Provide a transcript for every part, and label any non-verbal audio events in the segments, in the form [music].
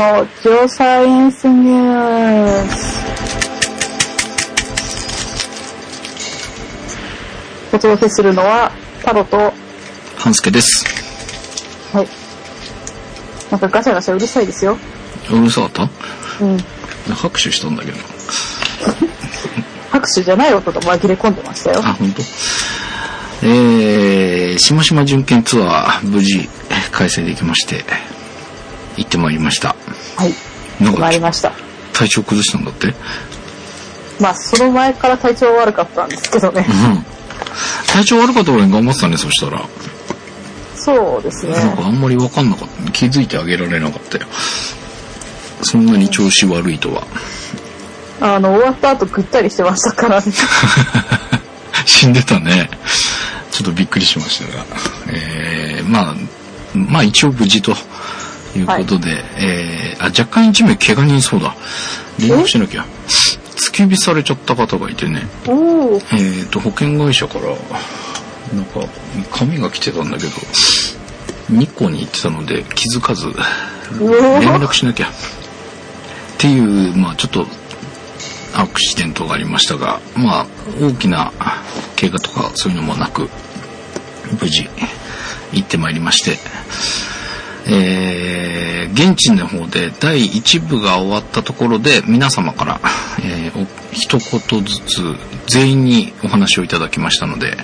のジオサイエンスニュース。お届けするのは、タロと、半助です。はい。なんかガチャガチャうるさいですよ。うるさかった？うん。拍手したんだけど。[laughs] 拍手じゃない音と紛れ込んでましたよ。あ、本当？えー、しましま巡検ツアー、無事、開催できまして、行ってまいりました。はい。なんか参りました。体調崩したんだって？まあ、その前から体調悪かったんですけどねう。ん。体調悪かった俺に頑張ってたね、そしたら。そうですね。なんかあんまりわかんなかった。気づいてあげられなかったよ。そんなに調子悪いとは。あの、終わった後ぐったりしてましたからね。[laughs] 死んでたね。ちょっとびっくりしましたが。えー、まあ、まあ一応無事ということで、えー、あ、若干一名怪我人そうだ。連絡しなきゃ。突き指されちゃった方がいてね。えーと、保険会社から、なんか、紙が来てたんだけど、日光に行ってたので気づかず、連絡しなきゃ。っていう、まあちょっと、アクシデントがありましたが、まあ大きな怪我とかそういうのもなく、無事行ってまいりまして、えー、現地の方で第1部が終わったところで皆様から、えーお一言ずつ全員にお話をいただきましたので、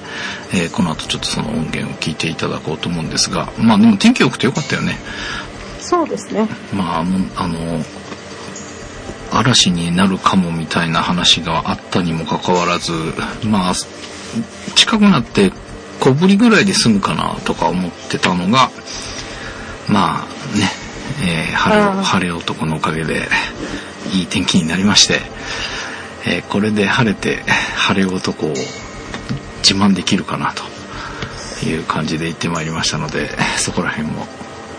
えーこの後ちょっとその音源を聞いていただこうと思うんですが、まあでも天気良くてよかったよね。そうですね。まあ、あの、嵐になるかもみたいな話があったにもかかわらず、まあ、近くなって小降りぐらいで済むかなとか思ってたのが、まあね、えー晴れ晴れ男のおかげでいい天気になりまして、えーこれで晴れて晴れ男を自慢できるかなという感じで行ってまいりましたので、そこら辺も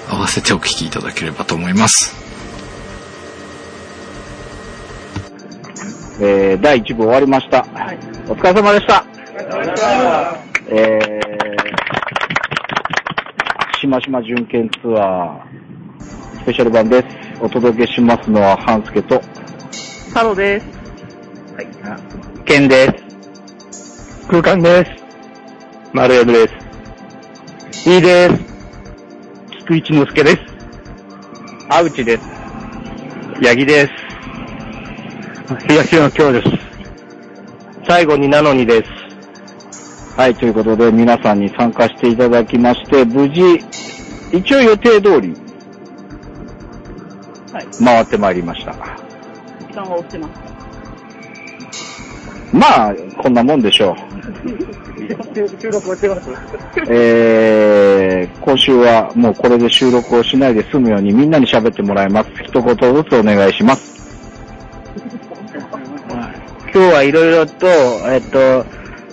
合わせてお聞きいただければと思います。えー、第1部終わりました。お疲れ様でした。えー、しましま巡検ツアー、スペシャル版です。お届けしますのは、半助と、太郎です。ケンです。空間です。丸山です。いいです。菊一之助です。あうちです。八木です。東野京です。最後になのにです。はい、ということで皆さんに参加していただきまして、無事、一応予定通り、回ってまいりました。時間は押してます。まあ、こんなもんでしょう。収録してます。[laughs] えー、今週はもうこれで収録をしないで済むようにみんなに喋ってもらいます。一言ずつお願いします。[laughs] 今日はいろいろと、えっと、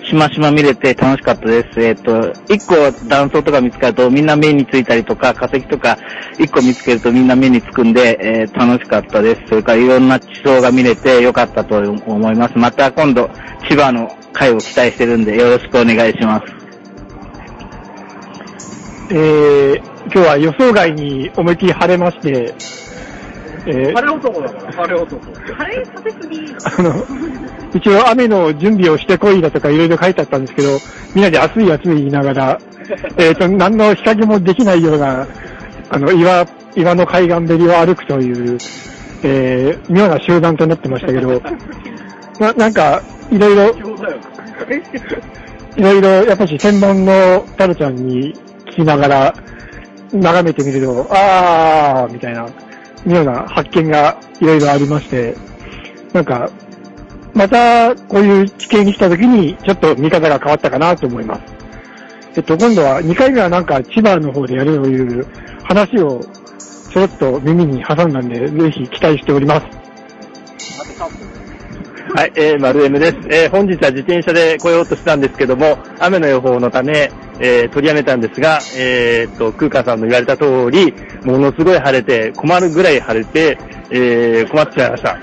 しましま見れて楽しかったです。えっと、一個断層とか見つかるとみんな目についたりとか、化石とか一個見つけるとみんな目につくんで、えー楽しかったです。それからいろんな地層が見れてよかったと思います。また今度、千葉の会を期待してるんでよろしくお願いします。えー、今日は予想外に思いっきり晴れまして、えー、晴れ男だから、晴れ男。晴れさせすぎ。あの、一応雨の準備をしてこいだとかいろいろ書いてあったんですけど、みんなで暑い暑い言いながら、[laughs] えっ、と、何の日陰もできないような、あの、岩、岩の海岸べりを歩くという、えー、妙な集団となってましたけど、[laughs] ななんか、いろいろ、いろいろ、やっぱし専門のタルちゃんに聞きながら、眺めてみると、あー、みたいな、妙な発見がいろいろありまして、なんか、また、こういう地形に来た時に、ちょっと見方が変わったかなと思います。えっと、今度は、2回目はなんか、千葉の方でやるという話を、ちょろっと耳に挟んだんで、ぜひ期待しております。はい、えー、丸 M です。えー、本日は自転車で来ようとしたんですけども、雨の予報のため、えー、取りやめたんですが、えー、っと、空間さんの言われた通り、ものすごい晴れて、困るぐらい晴れて、えー、困っちゃいました。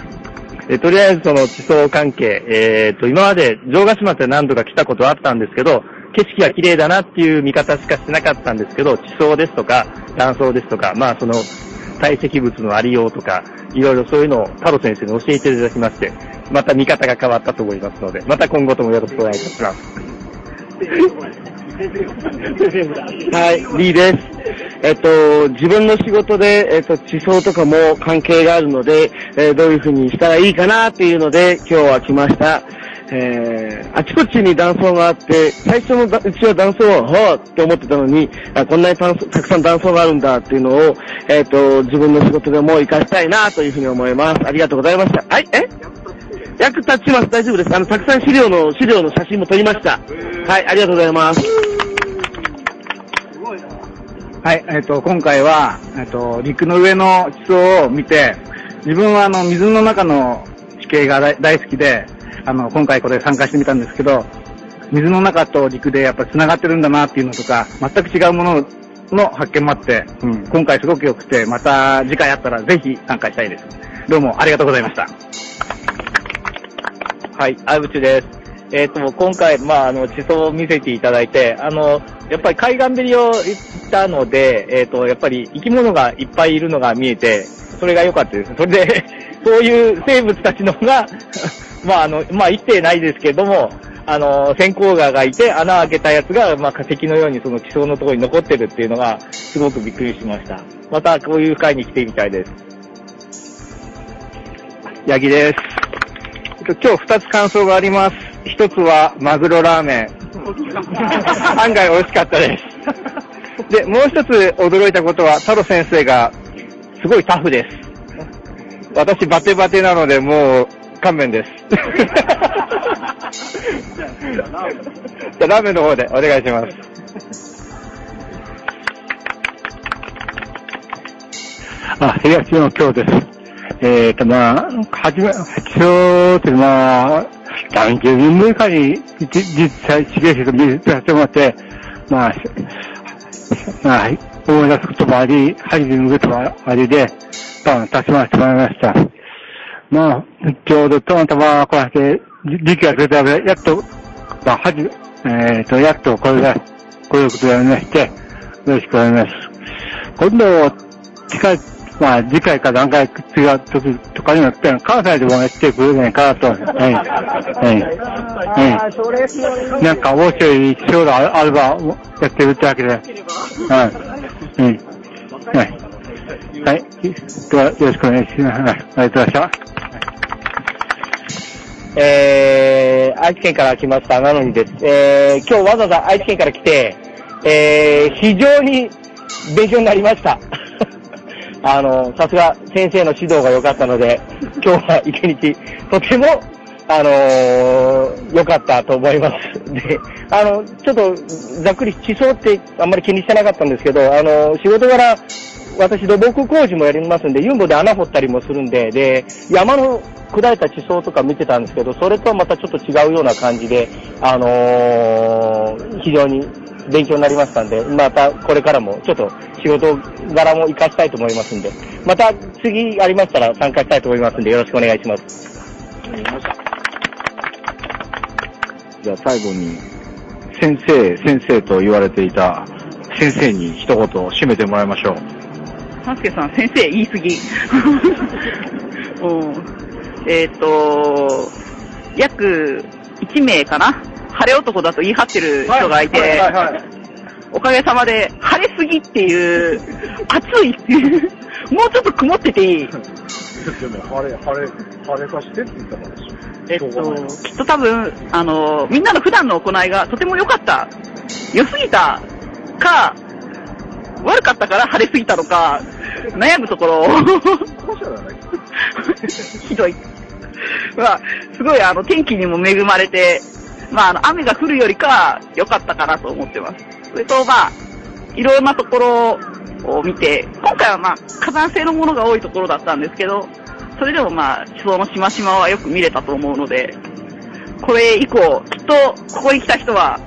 えーとりあえずその地層関係、えー、と、今まで城ヶ島って何度か来たことあったんですけど、景色が綺麗だなっていう見方しかしてなかったんですけど、地層ですとか、断層ですとか、まあその、堆積物のありようとか、いろいろそういうのを太郎先生に教えていただきまして、また見方が変わったと思いますので、また今後ともよろしくお願いいたします。はい、リーです。えっと、自分の仕事で、えっと、地層とかも関係があるので、えーどういうふうにしたらいいかなっていうので、今日は来ました。えー、あちこちに断層があって、最初のだうちは断層は、はぁって思ってたのに、あこんなにたくさん断層があるんだっていうのを、えっ、と、自分の仕事でも活かしたいなというふうに思います。ありがとうございました。はい、え？役立ちます。大丈夫です。あの、たくさん資料の、資料の写真も撮りました。はい、ありがとうございます。はい、えっ、と、今回は、えっ、と、陸の上の地層を見て、自分はあの、水の中の地形が大大好きで、あの、今回これ参加してみたんですけど、水の中と陸でやっぱり繋がってるんだなっていうのとか、全く違うものの発見もあって、うん、今回すごく良くて、また次回あったらぜひ参加したいです。どうもありがとうございました。はい、アイブチュです。えっ、と、今回、まあ、あの、地層を見せていただいて、あの、やっぱり海岸べりを行ったので、えっ、と、やっぱり生き物がいっぱいいるのが見えて、それが良かったです。それで、[laughs] そういう生物たちのが、[laughs] まあ、あの、まあ、生きてないですけども、あの、先行川がいて、穴開けたやつが、まあ、化石のようにその地層のところに残ってるっていうのが、すごくびっくりしました。また、こういう会に来てみたいです。ヤギです。と今日二つ感想があります。一つはマグロラーメン。[laughs] 案外美味しかったです。で、もう一つ驚いたことは、太郎先生がすごいタフです。私バテバテなのでもう勘弁です。[laughs] じゃあラーメンの方でお願いします。あ、東の今日です。えっ、と、まあ、はじめ、一応って、まあ、何十年ぶりかに、実際、地形と見させてもらって、まあ、まあ、思い出すこともあり、初めることもありで、まあ、立ち回してもらいました。まあ、ちょうどたまたまこうやって、時期が出たので、やっと、まあ、はじ、えっ、と、やっとこれが、こういうことになりまして、よろしくお願いします。今度、近い、まあ、次回か何回違う時とかになって、関西でもやってくれないかなと。は [laughs] い。はい。はい。なんか面白い将来あればやってるってわけで。はい。うん。はい。はい。では、よろしくお願いします。はい。ありがとうございました。えー、愛知県から来ました、なのにです。えー、今日わざわざ愛知県から来て、えー、非常に勉強になりました。あの、さすが先生の指導が良かったので、[laughs] 今日は一日、とても、あのー良かったと思います。で、あの、ちょっと、ざっくり地層ってあんまり気にしてなかったんですけど、あの、仕事柄、私土木工事もやりますんで、ユンボで穴掘ったりもするんで、で、山の砕いた地層とか見てたんですけど、それとはまたちょっと違うような感じで、あのー非常に勉強になりましたんで、またこれからもちょっと仕事柄も活かしたいと思いますんで、また次ありましたら参加したいと思いますんで、よろしくお願いします。じゃあ最後に、先生、先生と言われていた先生に一言締めてもらいましょう。ハスケさん、先生言い過ぎ。[laughs] うんえっ、と、約1名かな？晴れ男だと言い張ってる人がいて、おかげさまで晴れすぎっていう、暑いっていう、もうちょっと曇ってていい。でも、晴れ、晴れ、晴れさしてって言ったからでしょ。えっと、きっと多分、あの、みんなの普段の行いがとても良かった。良すぎたか、悪かったから晴れすぎたのか、悩むところ。[laughs] ひどい。まあ、すごいあの、天気にも恵まれて、まあ、あの、雨が降るよりかは良かったかなと思ってます。それと、まあ、いろんなところを見て、今回はまあ、火山性のものが多いところだったんですけど、それでもまあ、地層のしましまはよく見れたと思うので、これ以降、きっと、ここに来た人は、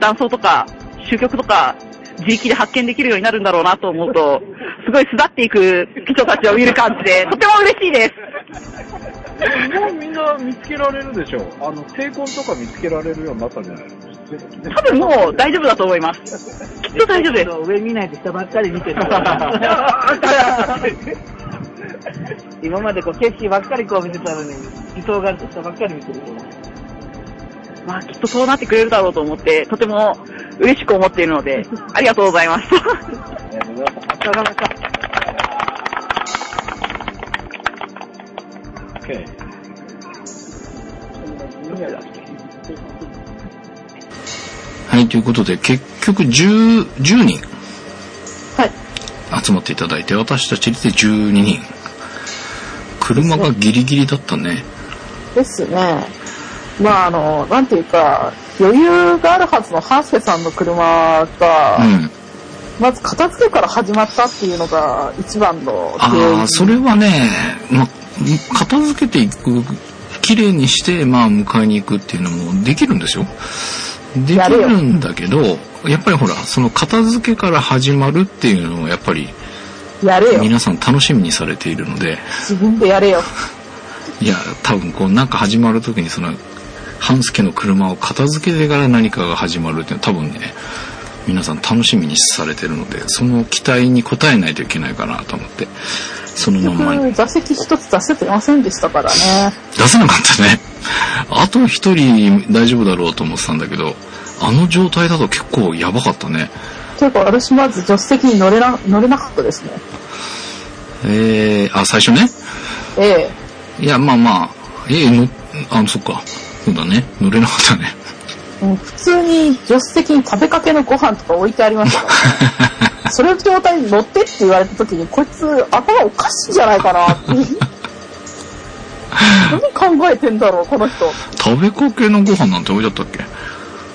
断層とか、終局とか、自力で発見できるようになるんだろうなと思うと、すごい巣立っていく人たちを見る感じで、とても嬉しいです。もうみんな見つけられるでしょ。あの、低根とか見つけられるようになったんじゃない？の多分もう大丈夫だと思います。きっと大丈夫です。上見ないと下ばっかり見てる。[laughs] 今までこう景色ばっかりこう見てたのに、理想があると下ばっかり見てるまあきっとそうなってくれるだろうと思って、とても嬉しく思っているので、ありがとうございます。お疲れ様でした。Okay. はい、ということで、結局10、10人はい。集まっていただいて、私たちで12人。車がギリギリだったね。ですね。まああの、なんていうか、余裕があるはずのハンスケさんの車が、うん。まず片付けから始まったっていうのが一番の。ああ、それはね、ま、片付けていく、綺麗にして、まあ、迎えに行くっていうのもできるんですよ。できるんだけど、やっぱりほら、その片付けから始まるっていうのを、やっぱり。皆さん楽しみにされているので、自分でやれよ。いや、多分こう、なんか始まるときにその、半助の車を片付けてから何かが始まるっていうのは多分ね、皆さん楽しみにされてるので、その期待に応えないといけないかなと思って、そのまんま座席一つ出せてませんでしたからね。出せなかったね。あと一人大丈夫だろうと思ってたんだけど、あの状態だと結構やばかったね。ていうか私まず助手席に乗れな、乗れなかったですね。えー、あ、最初ね？ええいや、まあまあ、えー、の、あ、そっか。そうだね。乗れなかったね。うん普通に助手席に食べかけのご飯とか置いてありましたね。[laughs] それの状態に乗ってって言われた時に、こいつ頭おかしいんじゃないかなって。何考えてんだろう、この人。食べかけのご飯なんて置いてあったっ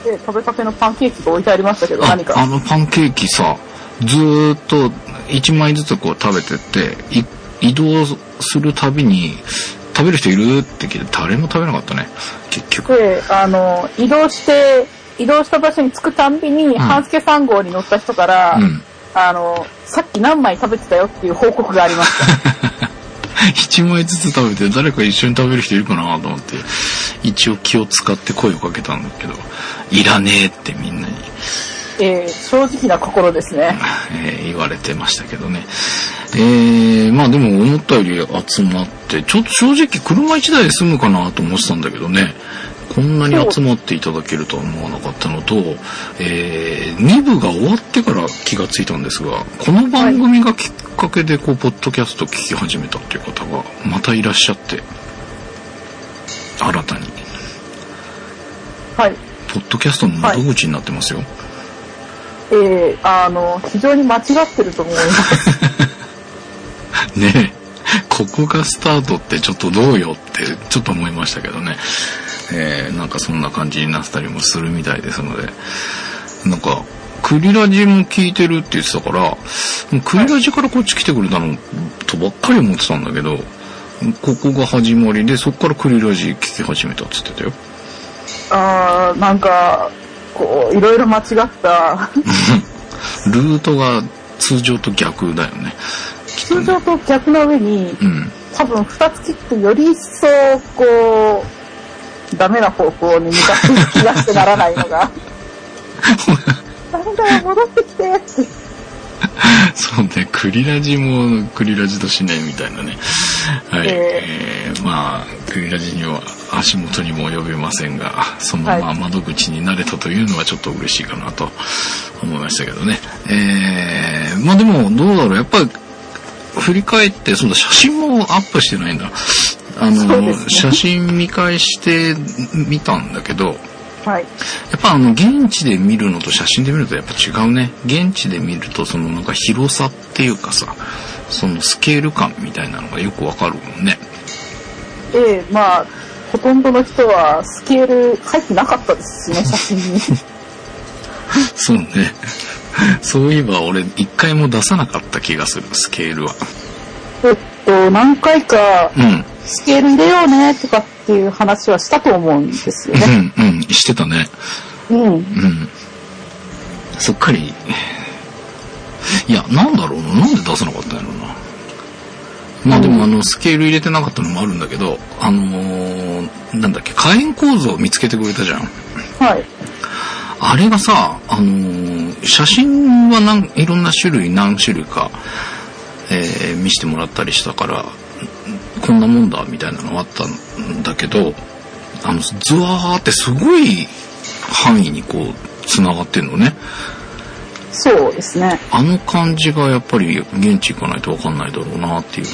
け？で、食べかけのパンケーキが置いてありましたけど、あ何か。あのパンケーキさ、ずーっと1枚ずつこう食べてって、い移動するたびに、食べる人いるって聞いて誰も食べなかったね。結局。で、あの、移動して、移動した場所に着くたんびに、半助3号に乗った人から、うん。あの、さっき何枚食べてたよっていう報告がありました。[laughs] 1枚ずつ食べて誰か一緒に食べる人いるかなと思って、一応気を使って声をかけたんだけど、いらねえってみんなに、えー正直な心ですね。[laughs] えー言われてましたけどね。えー、まあでも思ったより集まって、ちょっと正直車1台で済むかなと思ってたんだけどね。こんなに集まっていただけるとは思わなかったのと、えー、2部が終わってから気がついたんですが、この番組がきっかけでこう、ポッドキャスト聞き始めたっていう方がまたいらっしゃって、新たに。はい。ポッドキャストの窓口になってますよ。えーあの、非常に間違ってると思います。[laughs] ねえ。ここがスタートってちょっとどうよってちょっと思いましたけどね。えーなんかそんな感じになってたりもするみたいですので。なんか、クリラジも聞いてるって言ってたから、クリラジからこっち来てくれたのとばっかり思ってたんだけど、ここが始まりで、そこからクリラジ聞き始めたって言ってたよ。あーなんか、こう、いろいろ間違った、[laughs] ルートが通常と逆だよね。通常と逆の上に、うん。多分二つ切ってより一層、こう、ダメな方向に向かって気がしてならないのが。ダメだよ、戻ってきてって。そうね、クリラジもクリラジとしないみたいなね。はい。ええーまあ、クリラジには足元にも及べませんが、そのまま窓口になれたというのはちょっと嬉しいかなと思いましたけどね。えー、まあでもどうだろう、やっぱり振り返って、そうだ、写真もアップしてないんだ。あの、ね写真見返してみたんだけど、はい。やっぱあの現地で見るのと写真で見るとやっぱ違うね。現地で見るとそのなんか広さっていうかさ、そのスケール感みたいなのがよくわかるもんね。ええまあ、ほとんどの人はスケール入ってなかったですしね、[laughs] 写真に。そうね。そういえば俺一回も出さなかった気がする、スケールは。えっと、何回かうん。スケール入れようねとかっていう話はしたと思うんですようね。ん、うん、してたね。うん。うん。すっかり。いや、なんだろうな。なんで出さなかったんやろうな。まあでもあの、スケール入れてなかったのもあるんだけど、あのーなんだっけ、火炎構造を見つけてくれたじゃん。はい。あれがさ、あのー写真はなんいろんな種類何種類か、えー見せてもらったりしたから、こんなもんだみたいなのがあったんだけど、あの、ズワーってすごい範囲にこう、繋がってんのね。そうですね。あの感じがやっぱり現地行かないとわかんないだろうなっていうね。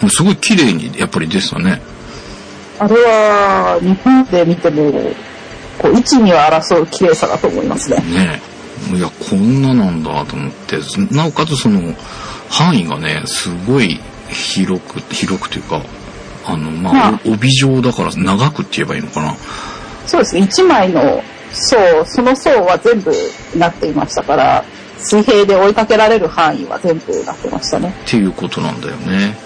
もうすごい綺麗にやっぱり出てたね。あれは、日本で見ても、こう、一には争う綺麗さだと思いますね。ねいや、こんななんだと思って、なおかつその、範囲がね、すごい広く、広くというか、あの、まあまあ、お帯状だから長くって言えばいいのかな。そうですね。一枚の層、その層は全部なっていましたから、水平で追いかけられる範囲は全部なってましたね。っていうことなんだよね。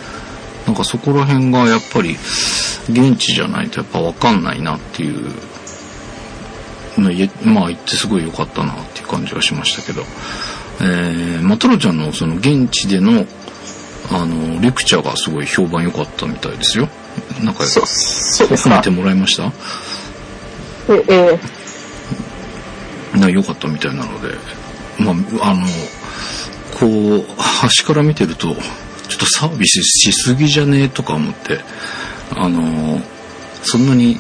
なんかそこら辺がやっぱり、現地じゃないとやっぱわかんないなっていう、まあ、いまあ言ってすごい良かったなっていう感じがしましたけど、えー、まあ、トロちゃんのその現地での、あの、レクチャーがすごい評判良かったみたいですよ。なんか、そう、そうですか？褒めて。もらいました？え、えな良かったみたいなので、まあ、あの、こう、端から見てると、ちょっとサービスしすぎじゃねえとか思って、あの、そんなに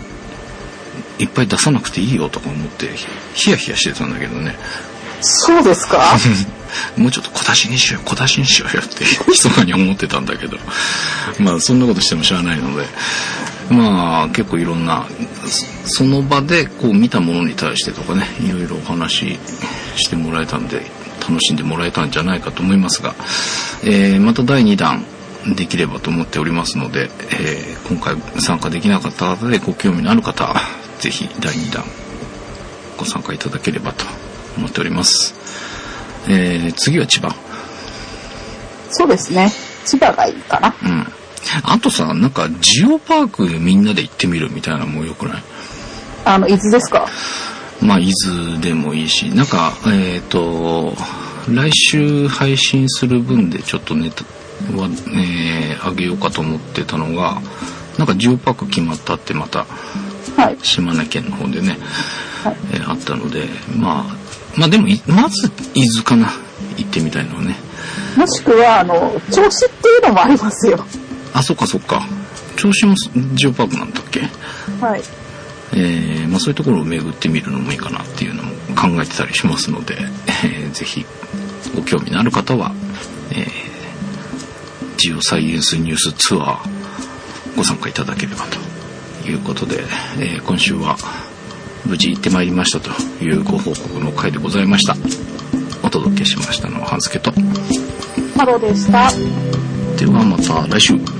いっぱい出さなくていいよとか思って、ヒヤヒヤしてたんだけどね。そうですか？[laughs] もうちょっと小出しにしよう、小出しにしようよって、密かに思ってたんだけど、まあそんなことしてもしゃあないので、まあ結構いろんな、そその場でこう見たものに対してとかね、いろいろお話ししてもらえたんで、楽しんでもらえたんじゃないかと思いますが、えーまた第2弾できればと思っておりますので、えー今回参加できなかった方でご興味のある方、ぜひ第2弾ご参加いただければと思っております。えー次は千葉。そうですね。千葉がいいかな。うん。あとさ、なんか、ジオパークみんなで行ってみるみたいなのもよくない？あの、伊豆ですか？まあ、伊豆でもいいし、なんか、えっ、と、来週配信する分でちょっとネタは、えー、あげようかと思ってたのが、なんかジオパーク決まったってまた、はい。島根県の方でね、はいえーあったので、まあ、まあでもい、まず伊豆かな。行ってみたいのはね。もしくは、あの、調子っていうのもありますよ。あ、そっかそっか。銚子もジオパークなんだっけ？はい。えーまあ、そういうところを巡ってみるのもいいかなっていうのも考えてたりしますので、えーぜひご興味のある方は、えージオサイエンスニュースツアーご参加いただければということで、えー今週は無事行ってまいりましたというご報告の回でございました。お届けしましたのは半助と。ハローでした。ではまた来週。